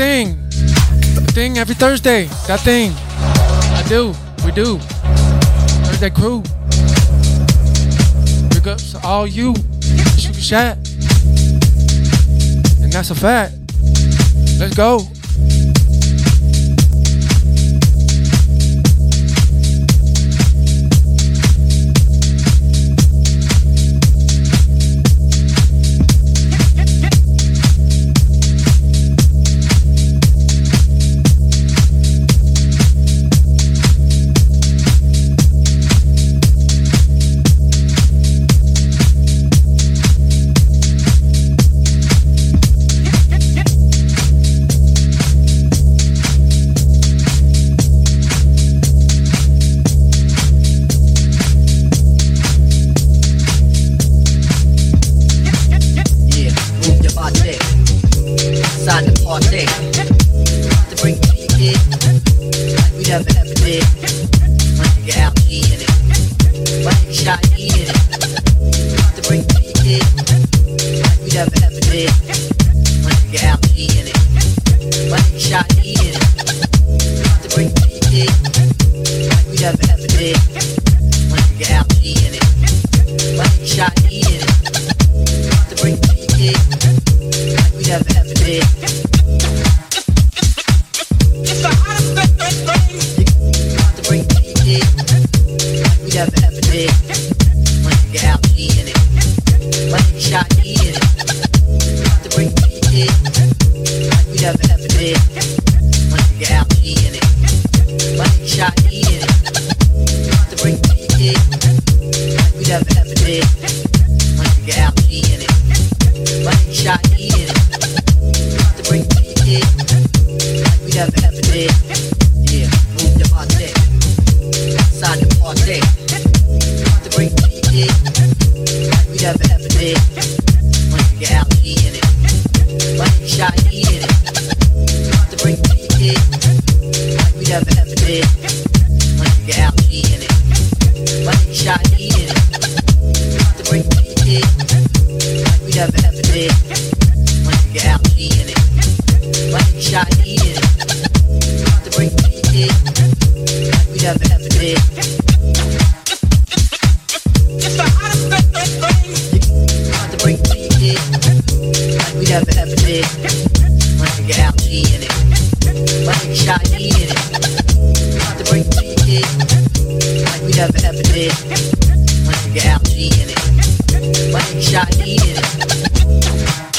thing. Thing every Thursday. That thing. I do. We do. Thursday crew. Big ups to all you. Shoot your shot. And that's a fact. Let's go. like we never ever did. Once you get algae G in it, once you shot E in it.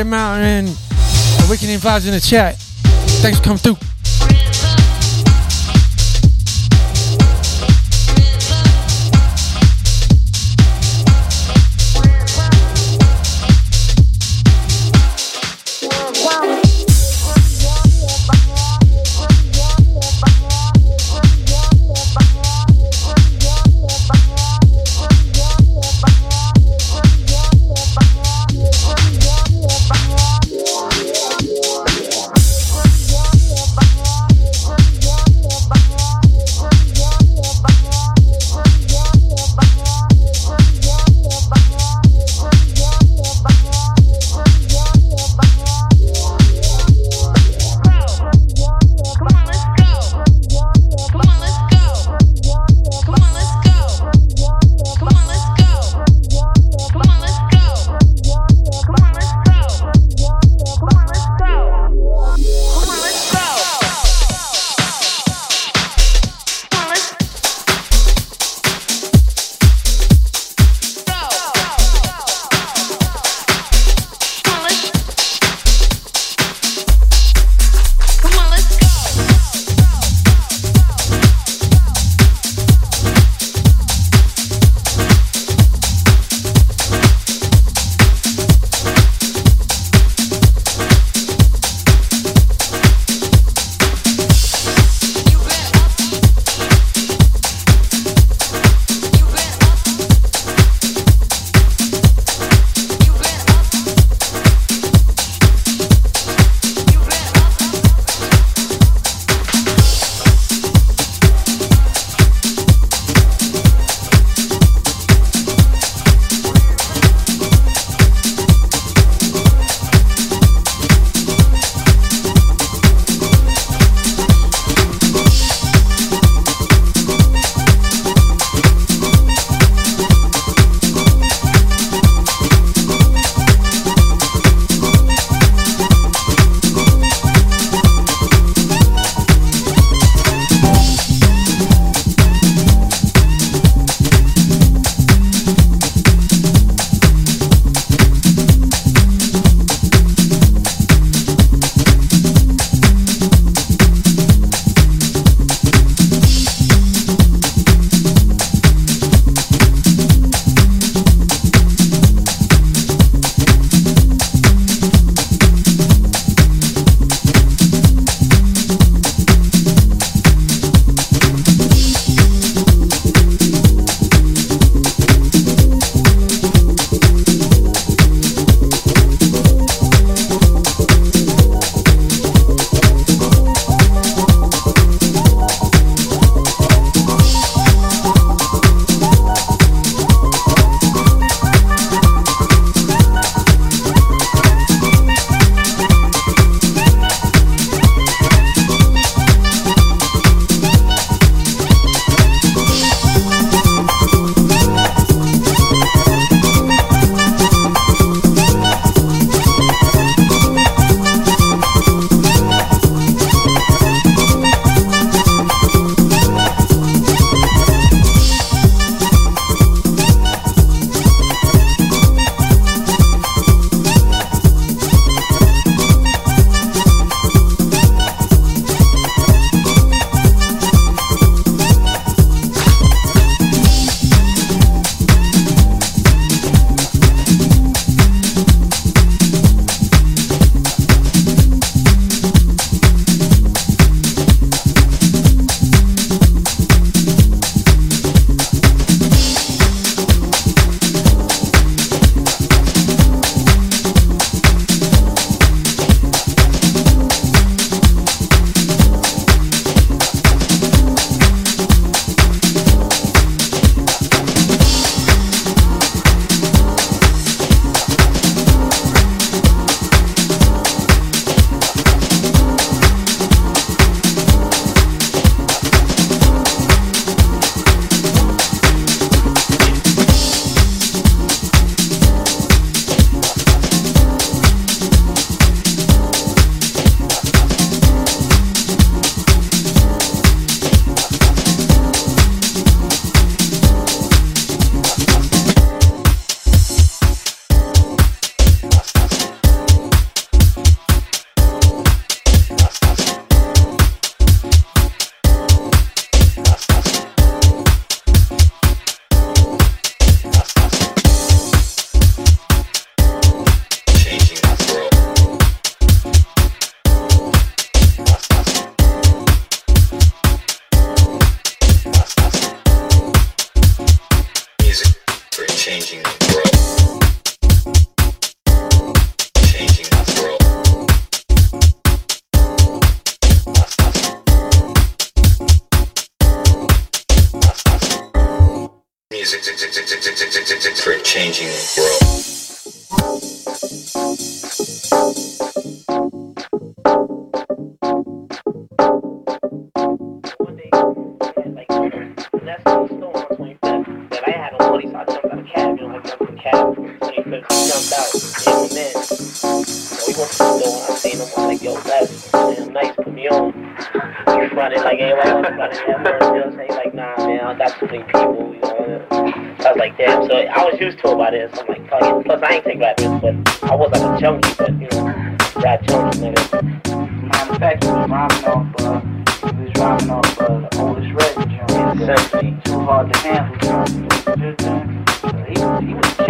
Party Mountain Awakening Vibes in the chat. Thanks for coming through.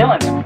Was,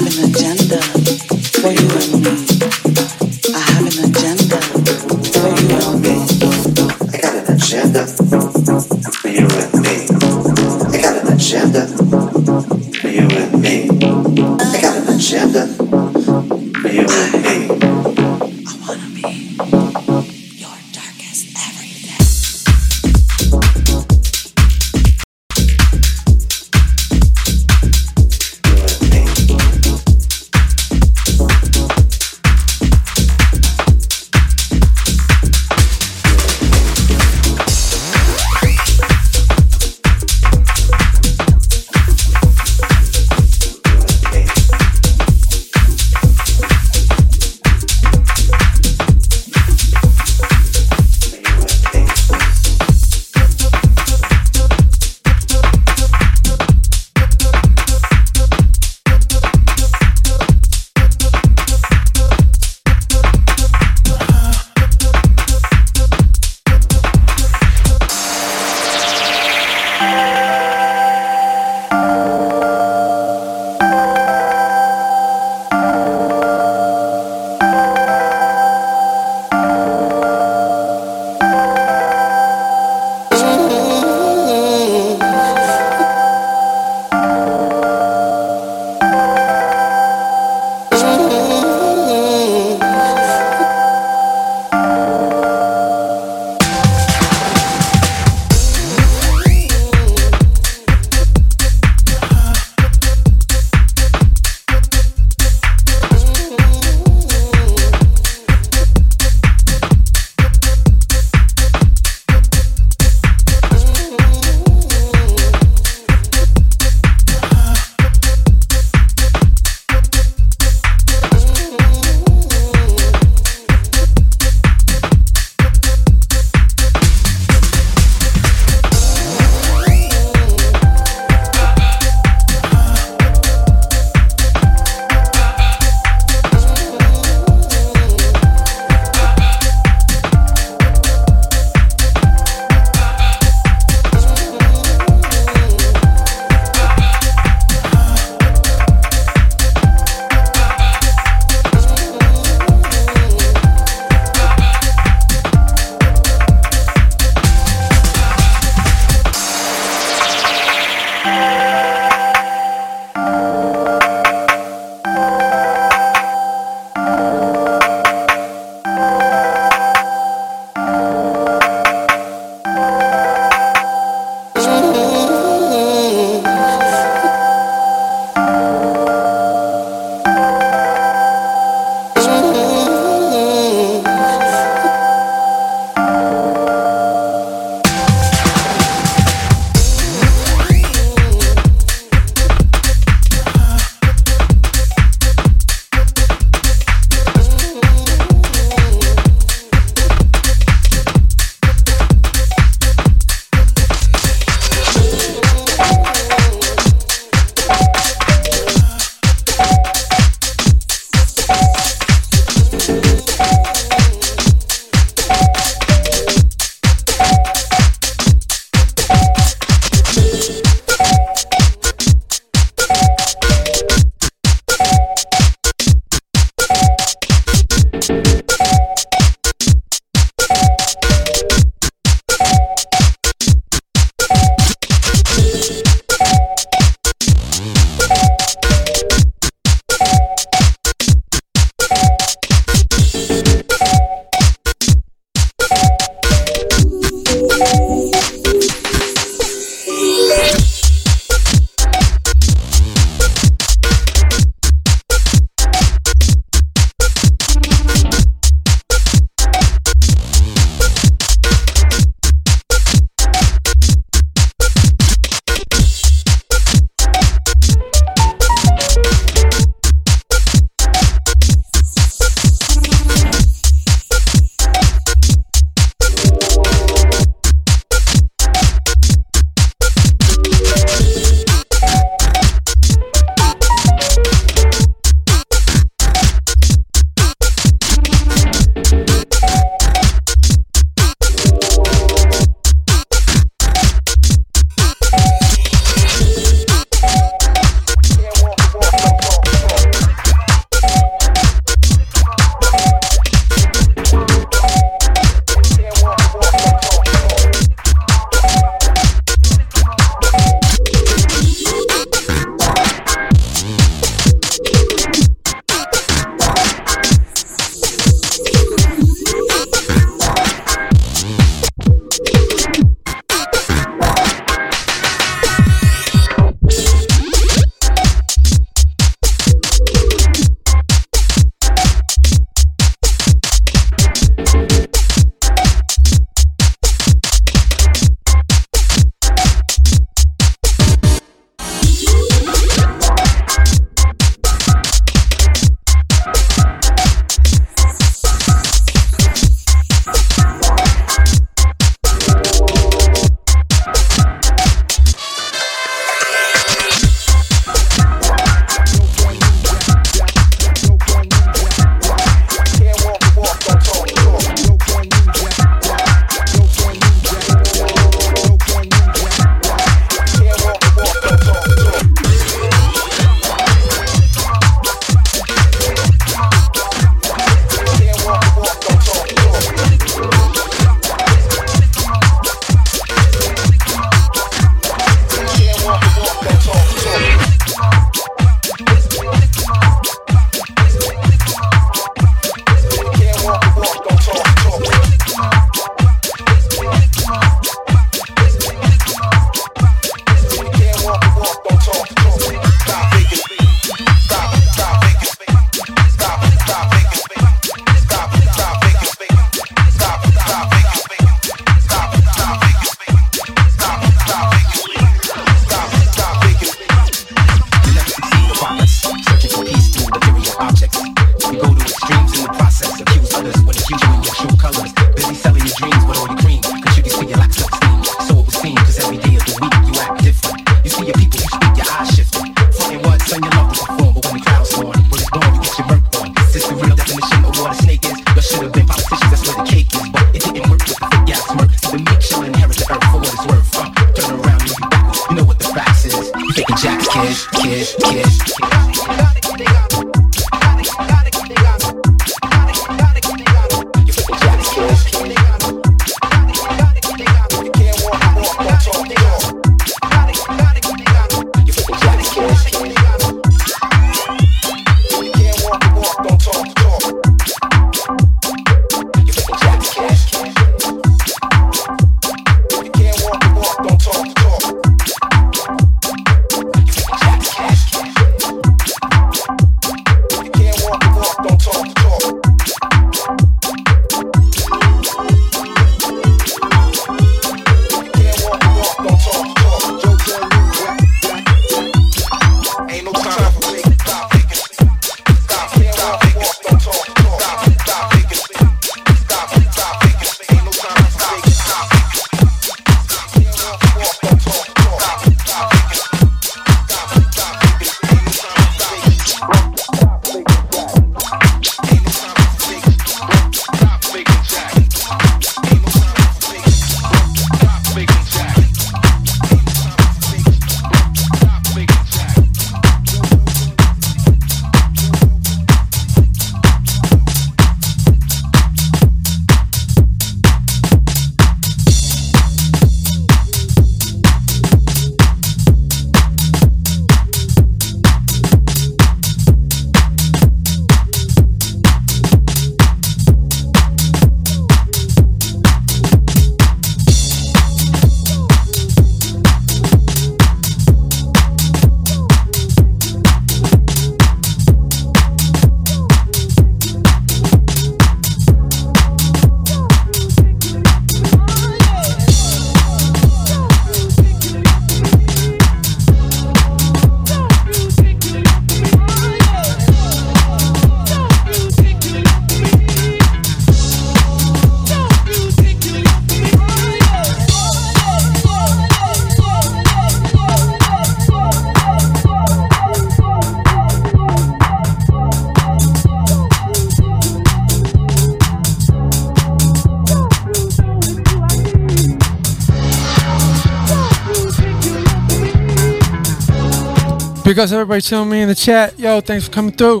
Big ups everybody tuning me in the chat. Yo, thanks for coming through.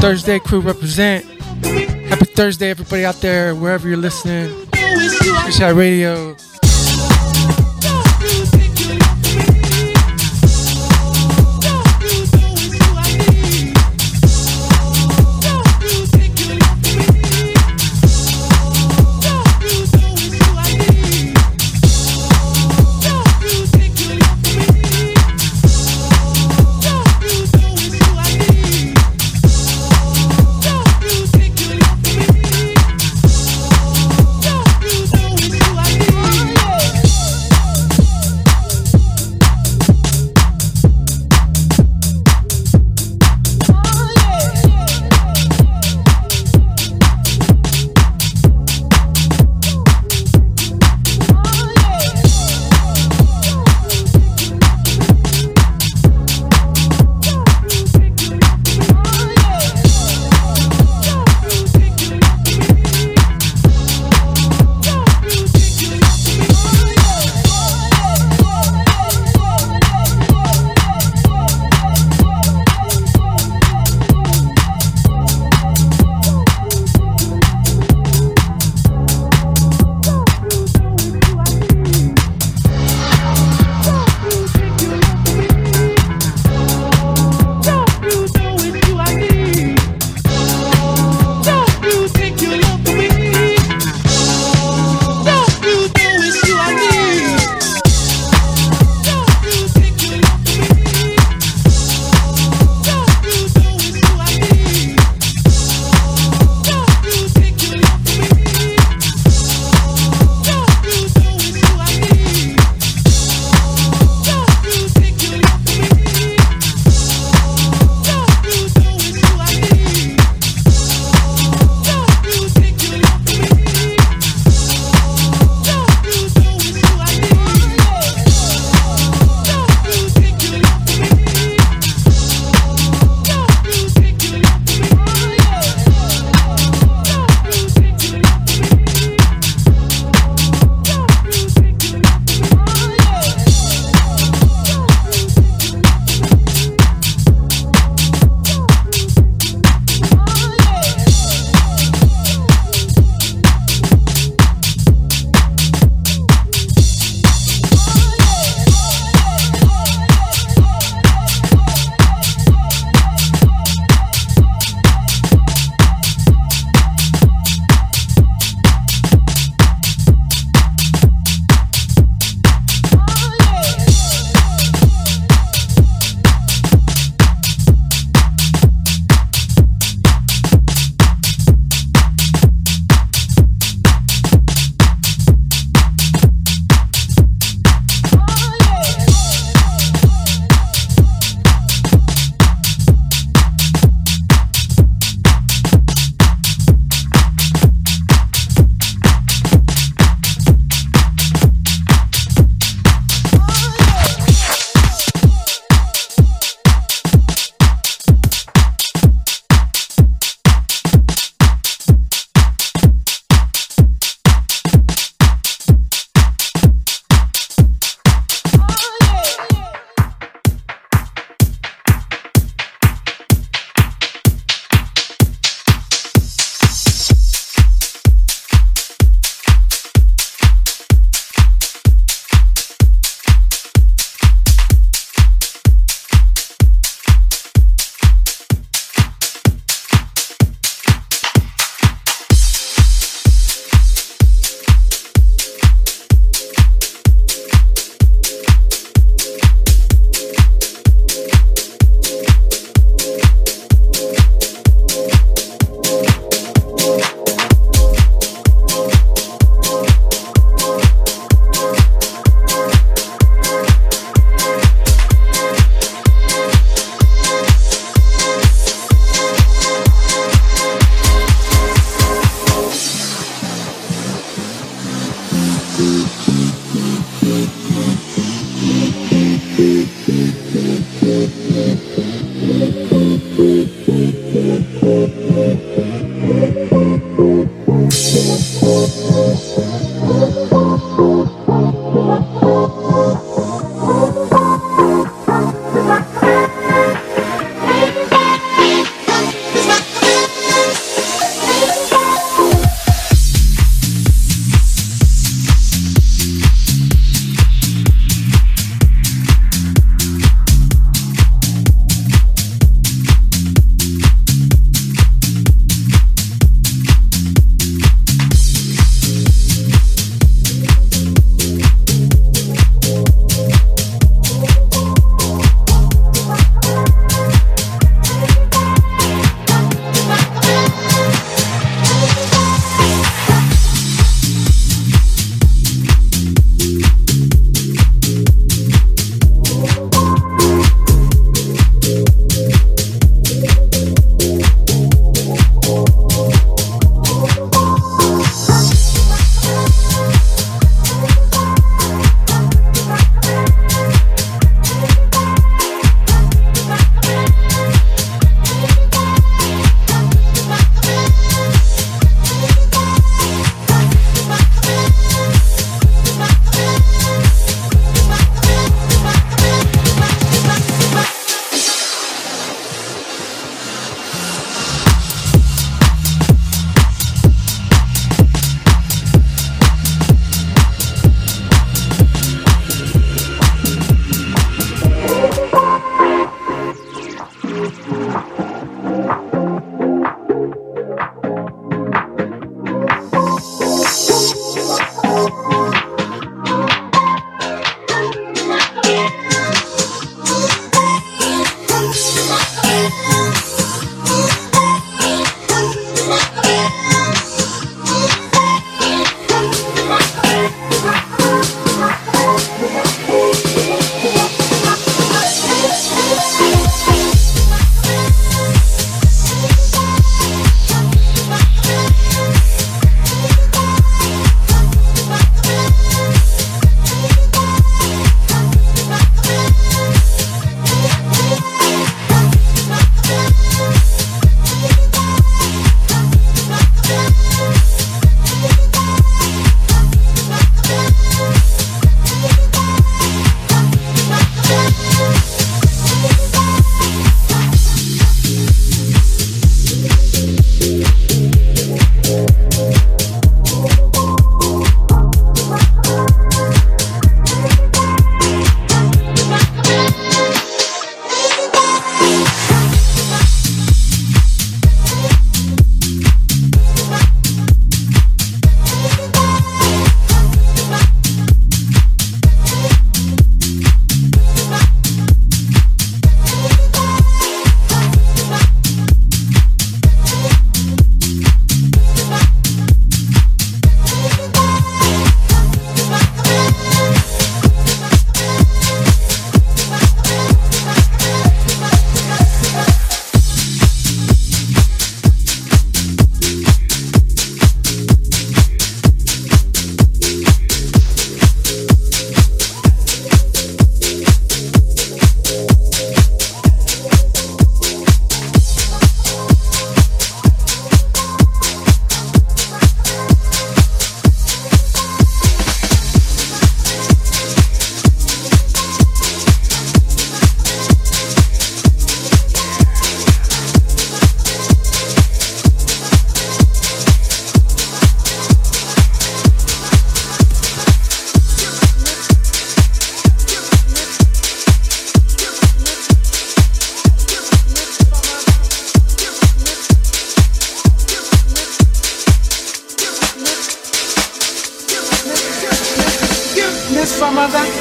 Thursday crew represent. Happy Thursday, everybody out there, wherever you're listening. Shout Radio,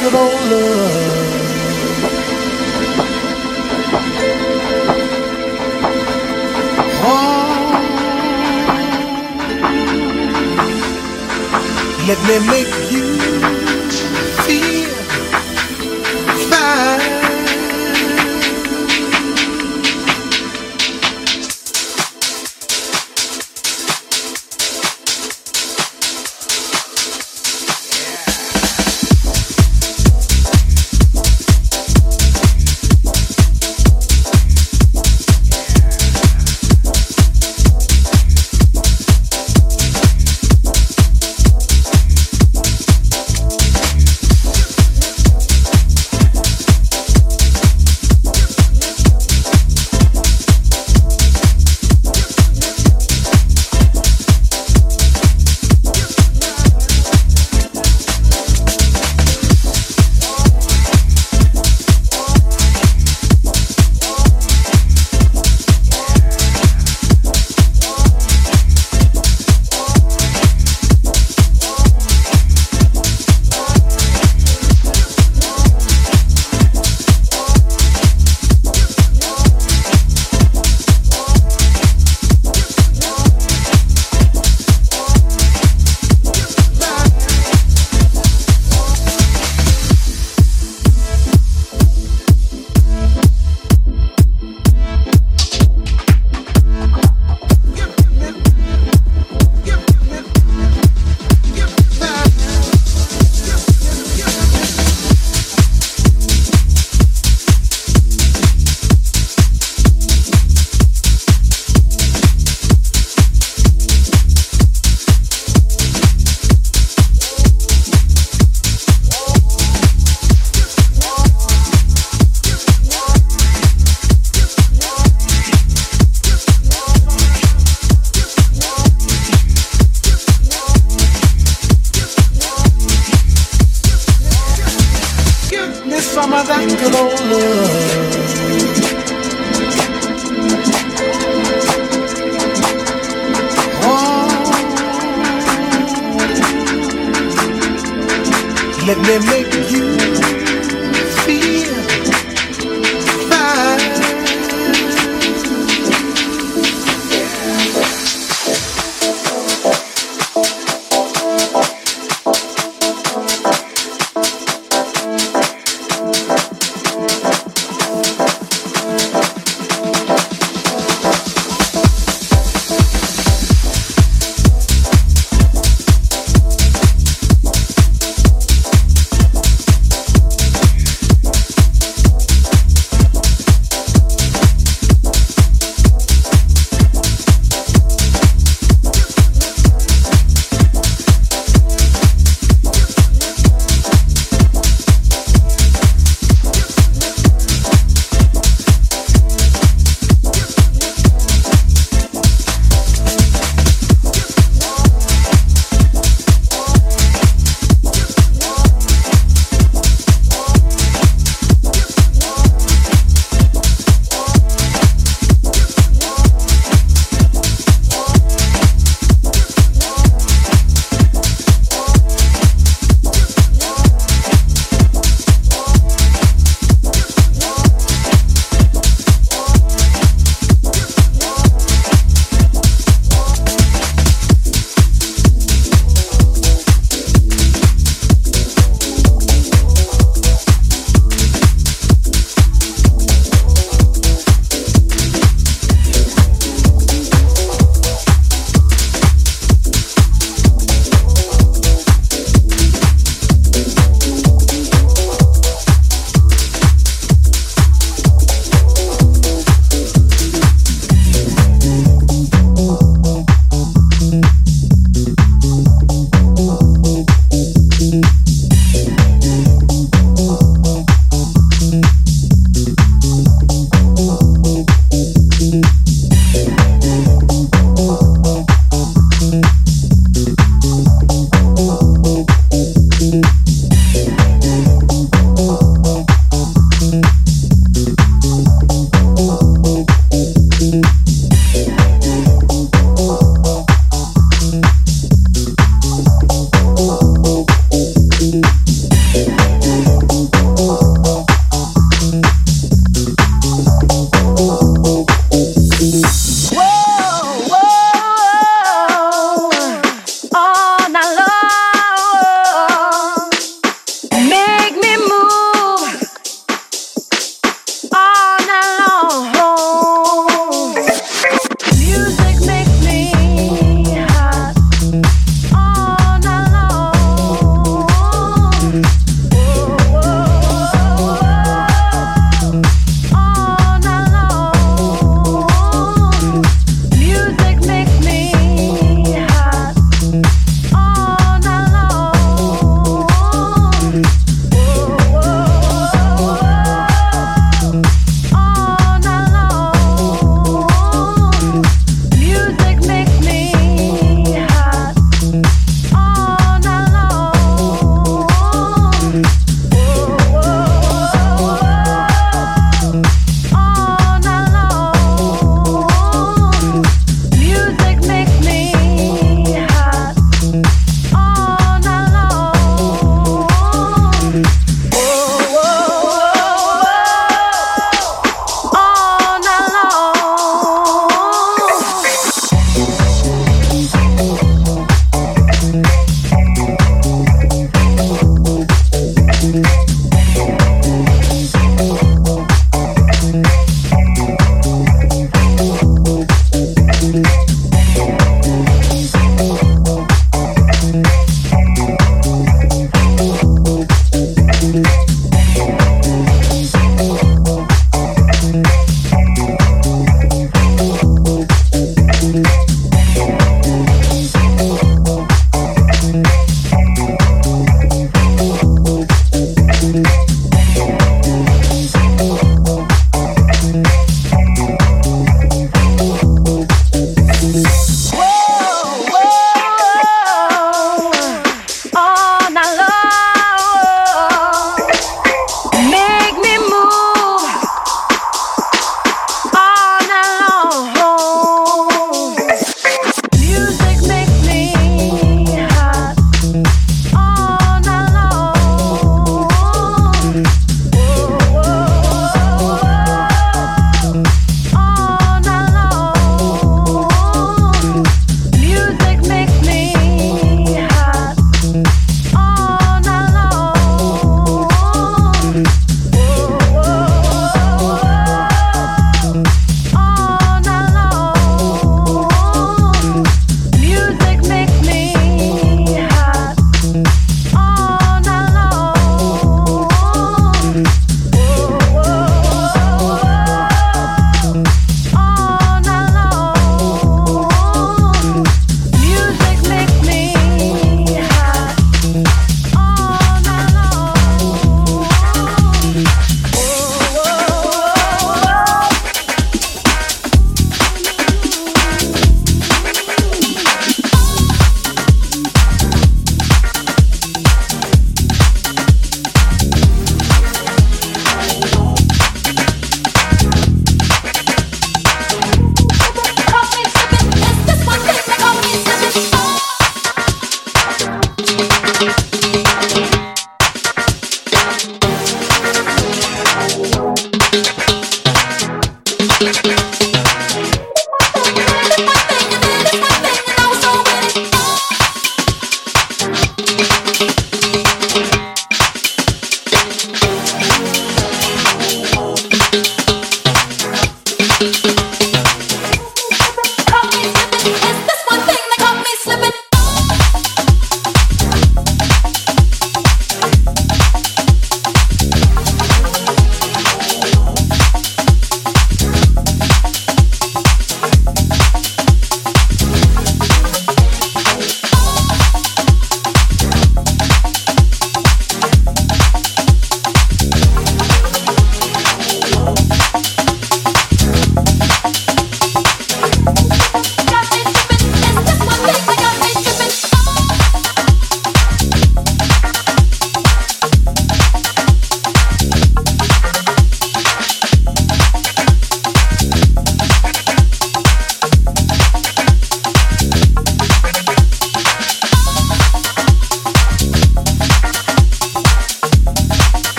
good old love. Oh, let me make you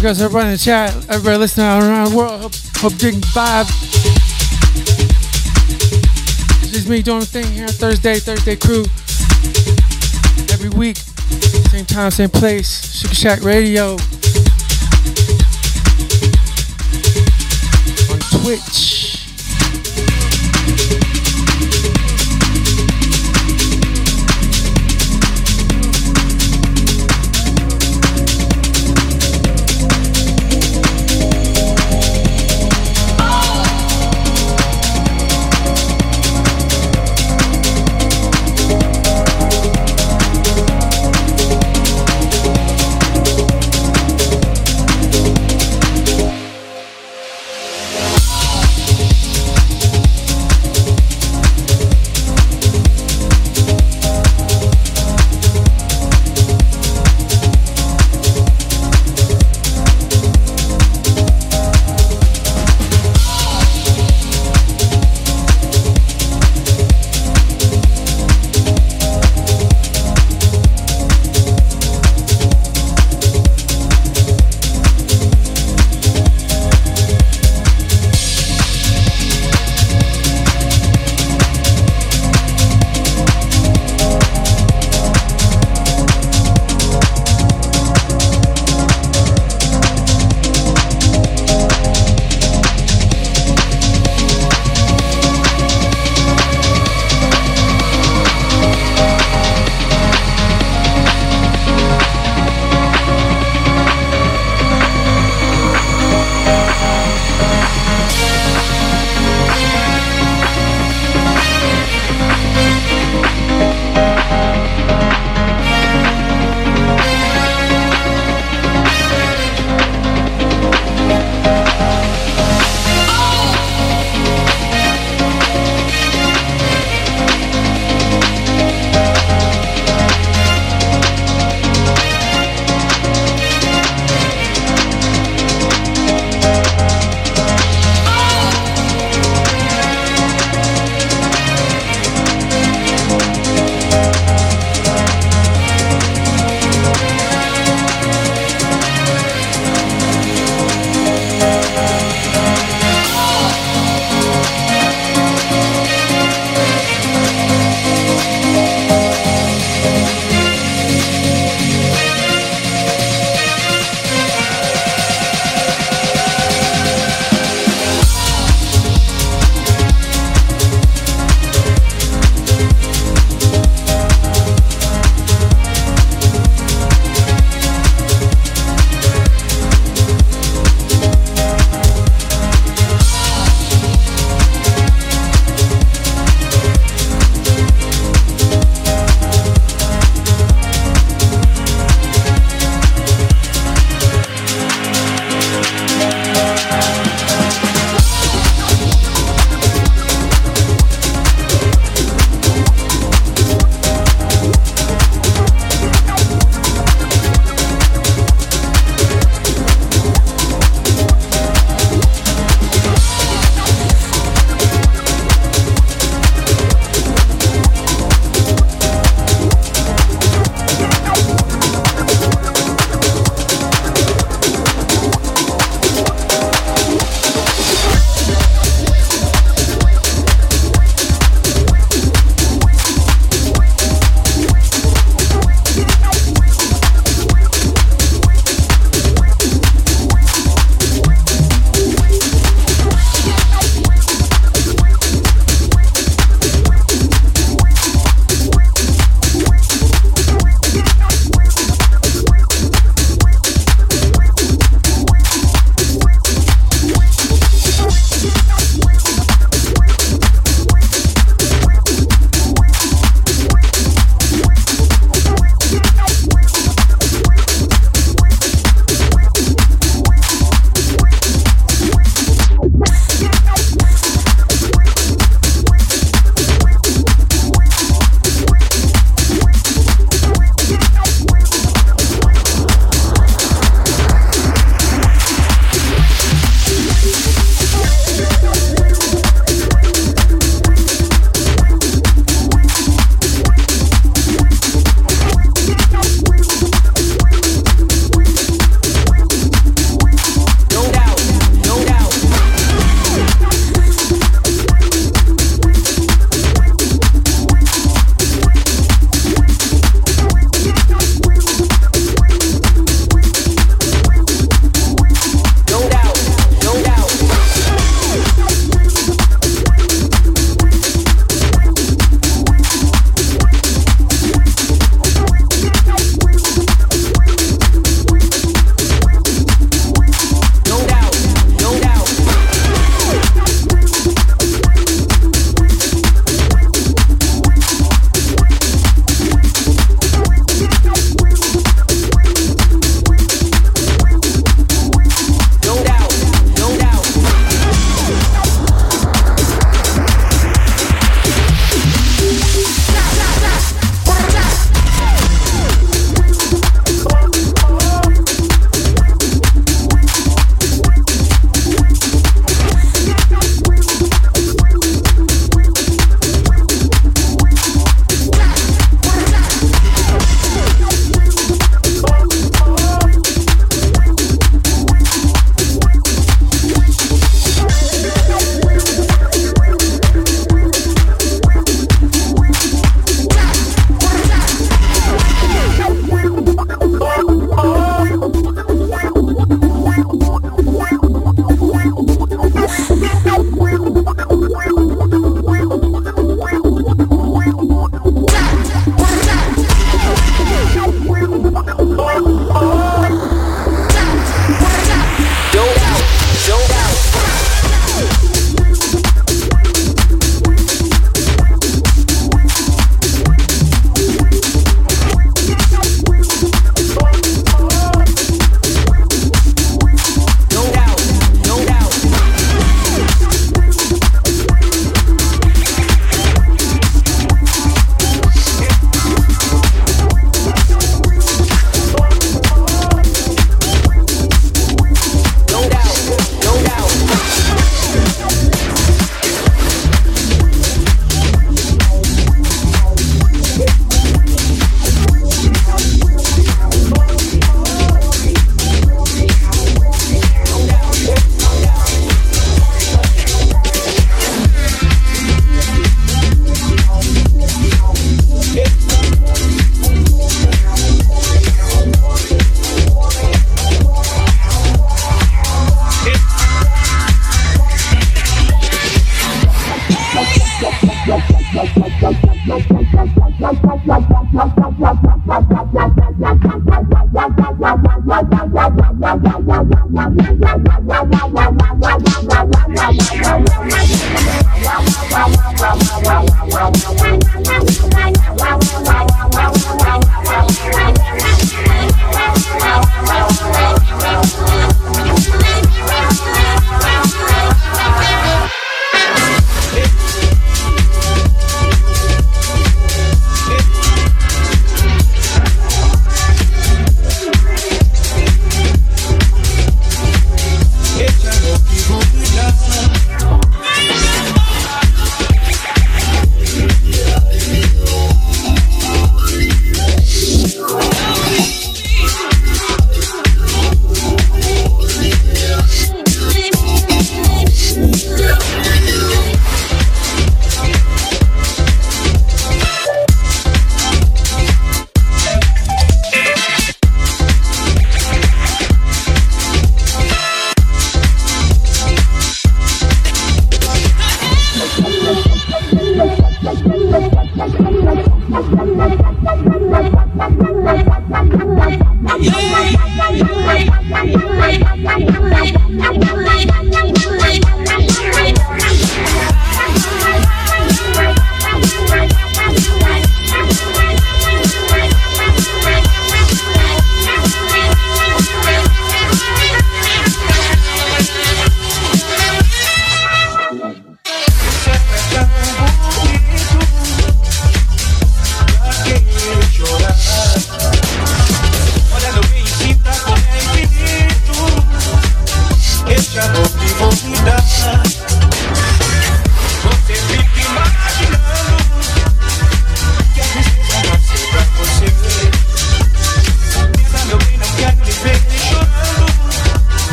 Big ups everybody in the chat. Everybody listening around the world. Hope, hope digging vibe. It's just me doing the thing here on Thursday, Thursday crew. Every week, same time, same place. Sugar Shack Radio. On Twitch.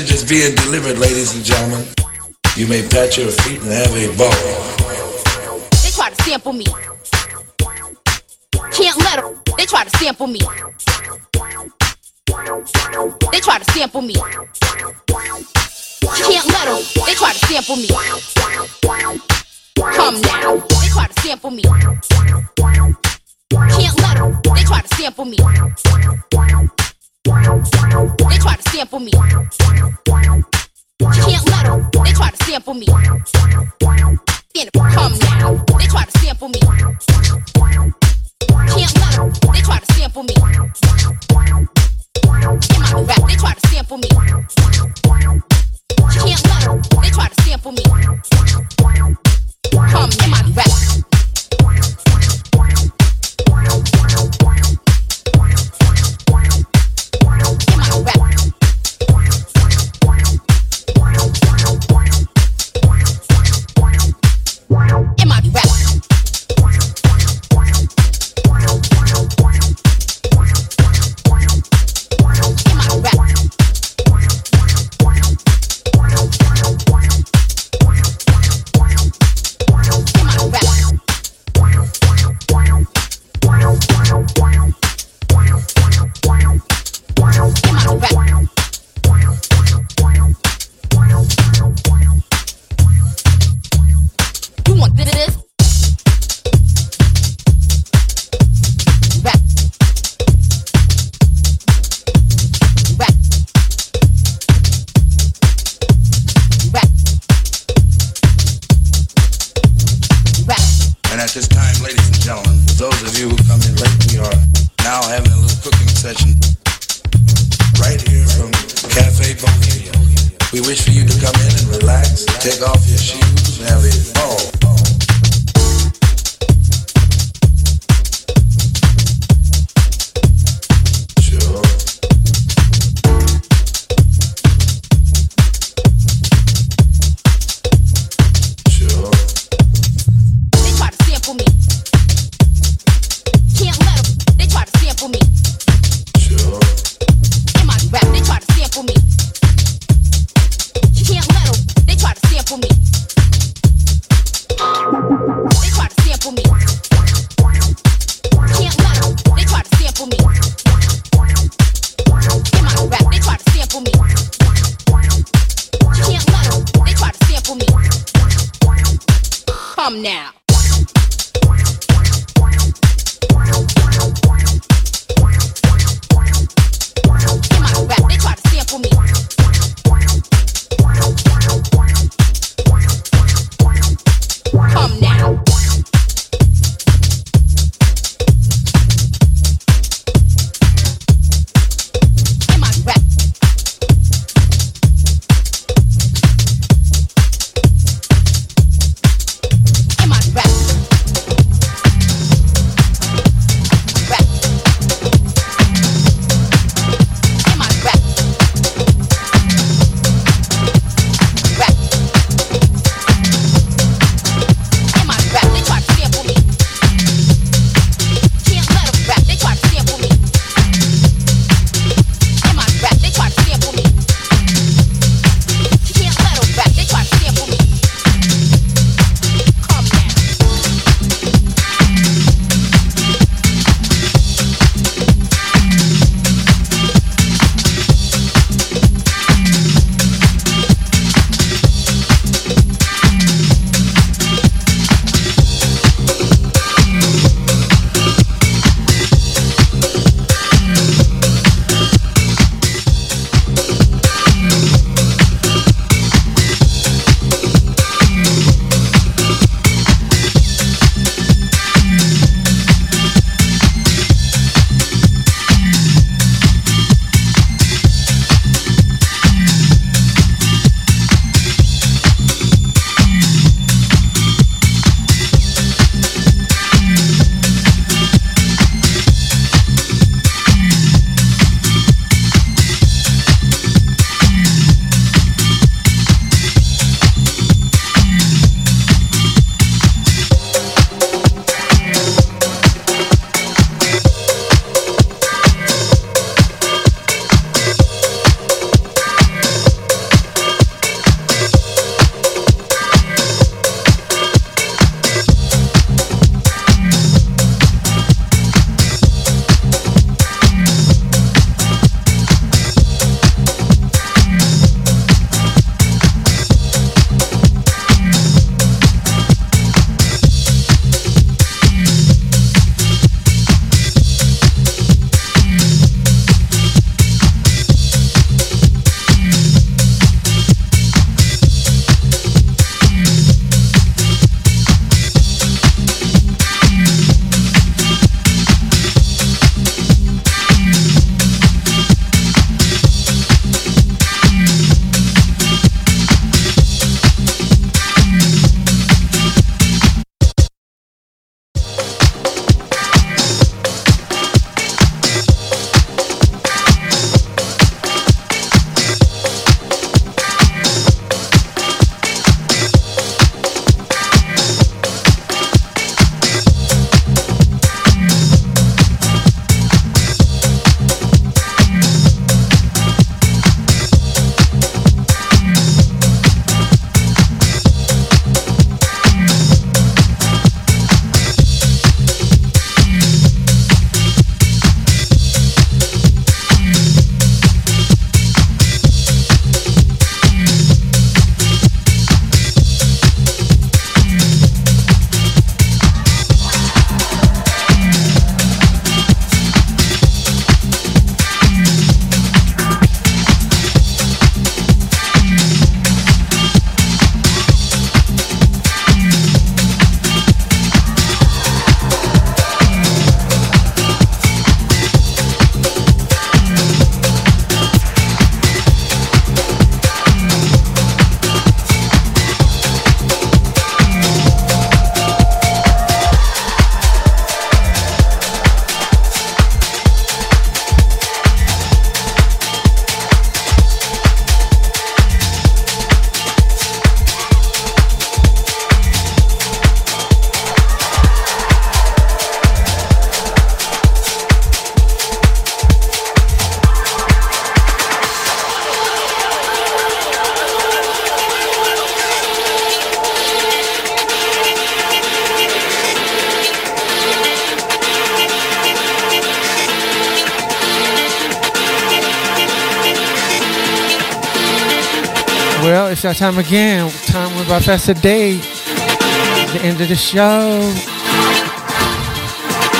message is being delivered, ladies and gentlemen. You may pat your feet and have a ball. They try to sample me. Can't let them. They try to sample me. They try to sample me. Can't let them. They try to sample me. Come now. They try to sample me. Can't let them. They try to sample me. They try to sample me. You can't let them. They try to sample me. Then come now. They try to sample me. Can't let them. They try to sample me. In my rap, they try to sample me. Can't let them. They try to sample me. Come in my rap. It's that time again. Time by fast today. The end of the show.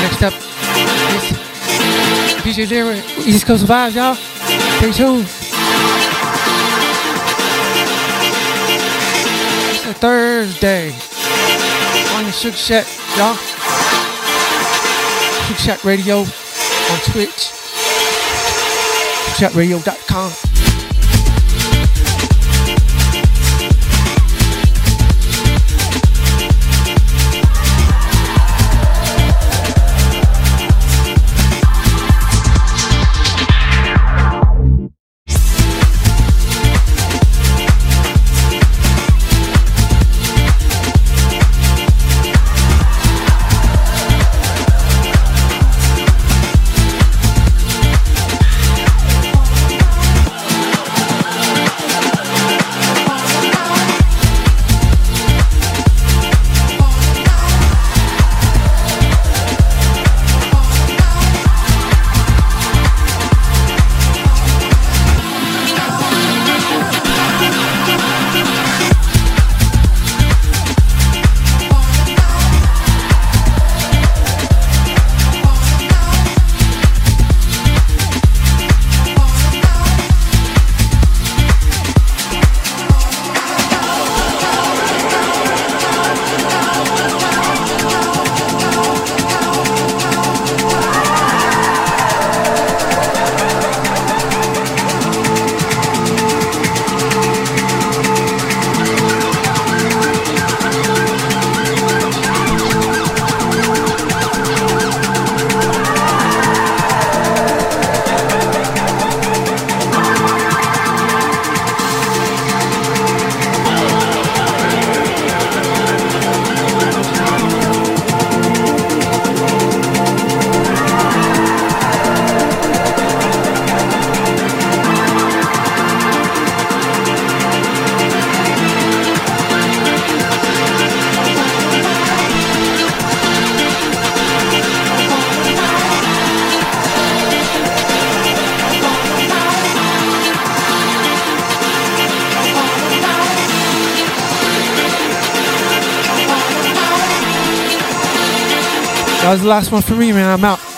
Next up is DJ Lyric, East Coast Vibes, y'all. Stay tuned. It's a Thursday on the Shook Shack, y'all. Shook Shack Radio on Twitch. ShookShackRadio.com. was the last one for me, man. I'm out.